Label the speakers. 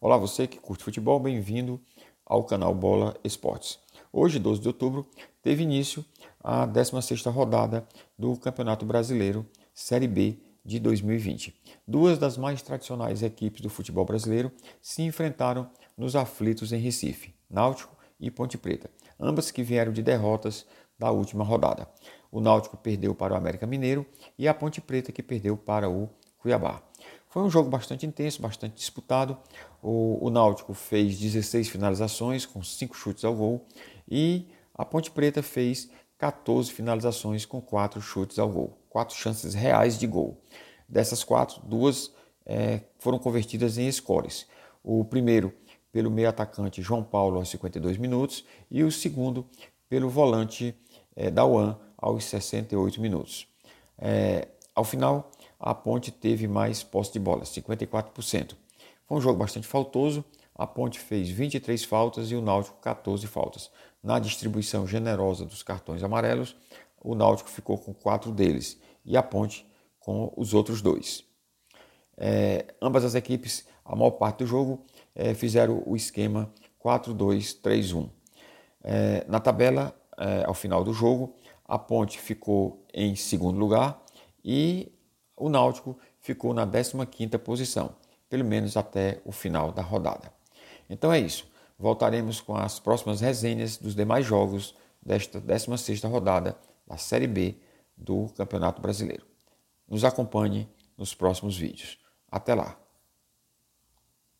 Speaker 1: Olá, você que curte futebol, bem-vindo ao canal Bola Esportes. Hoje, 12 de outubro, teve início a 16ª rodada do Campeonato Brasileiro Série B de 2020. Duas das mais tradicionais equipes do futebol brasileiro se enfrentaram nos aflitos em Recife, Náutico e Ponte Preta, ambas que vieram de derrotas da última rodada. O Náutico perdeu para o América Mineiro e a Ponte Preta que perdeu para o Cuiabá. Foi um jogo bastante intenso, bastante disputado. O, o Náutico fez 16 finalizações com 5 chutes ao gol e a Ponte Preta fez 14 finalizações com 4 chutes ao gol, 4 chances reais de gol. Dessas quatro, duas é, foram convertidas em scores. O primeiro pelo meio atacante João Paulo aos 52 minutos e o segundo pelo volante é, da UAN aos 68 minutos. É, ao final, a Ponte teve mais posse de bola, 54%. Foi um jogo bastante faltoso. A Ponte fez 23 faltas e o Náutico 14 faltas. Na distribuição generosa dos cartões amarelos, o Náutico ficou com quatro deles e a Ponte com os outros dois. É, ambas as equipes, a maior parte do jogo, é, fizeram o esquema 4-2-3-1. É, na tabela, é, ao final do jogo, a Ponte ficou em segundo lugar e o Náutico ficou na 15ª posição, pelo menos até o final da rodada. Então é isso. Voltaremos com as próximas resenhas dos demais jogos desta 16ª rodada da Série B do Campeonato Brasileiro. Nos acompanhe nos próximos vídeos. Até lá!